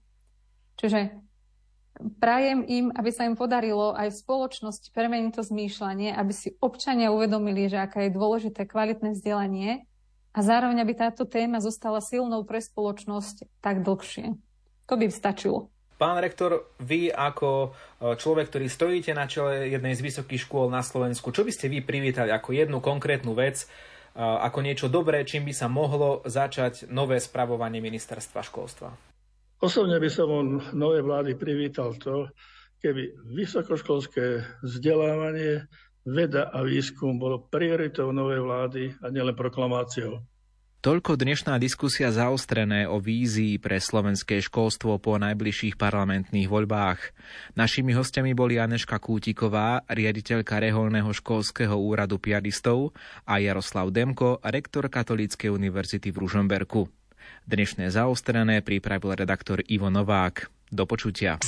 Čiže Prajem im, aby sa im podarilo aj v spoločnosti premeniť to zmýšľanie, aby si občania uvedomili, že aká je dôležité kvalitné vzdelanie a zároveň, aby táto téma zostala silnou pre spoločnosť tak dlhšie. To by stačilo. Pán rektor, vy ako e, človek, ktorý stojíte na čele jednej z vysokých škôl na Slovensku, čo by ste vy privítali ako jednu konkrétnu vec, e, ako niečo dobré, čím by sa mohlo začať nové spravovanie ministerstva školstva? Osobne by som od novej vlády privítal to, keby vysokoškolské vzdelávanie, veda a výskum bolo prioritou novej vlády a nielen proklamáciou. Toľko dnešná diskusia zaostrené o vízii pre slovenské školstvo po najbližších parlamentných voľbách. Našimi hostiami boli Aneška Kútiková, riaditeľka reholného školského úradu piaristov a Jaroslav Demko, rektor Katolíckej univerzity v Ružomberku. Dnešné zaostrené pripravil redaktor Ivo Novák. Do počutia.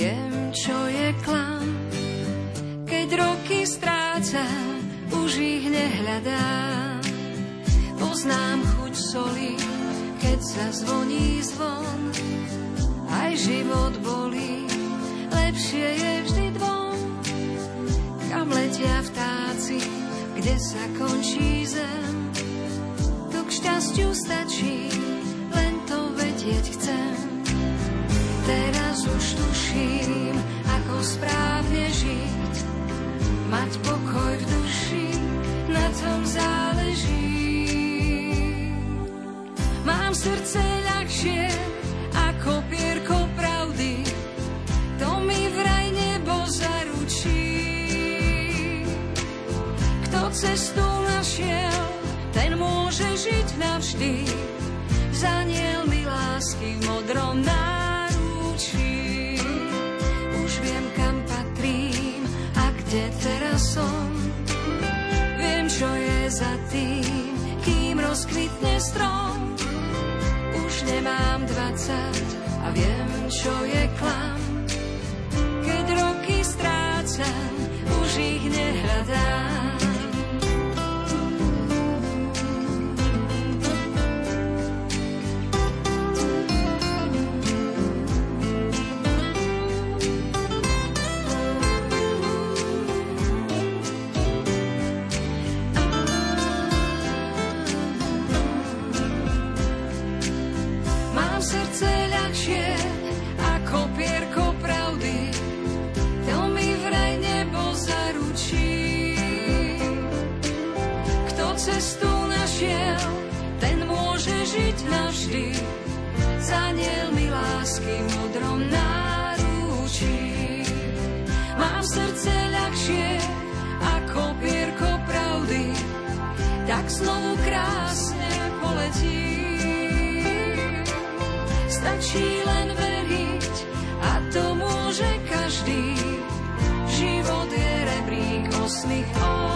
viem, čo je klam. Keď roky strácam, už ich nehľadám. Poznám chuť soli, keď sa zvoní zvon, aj život bolí. rozkvitne strom. Už nemám 20 a viem, čo je klam, keď roky strácam. stačí len veriť a to môže každý. Život je rebrík osných oj.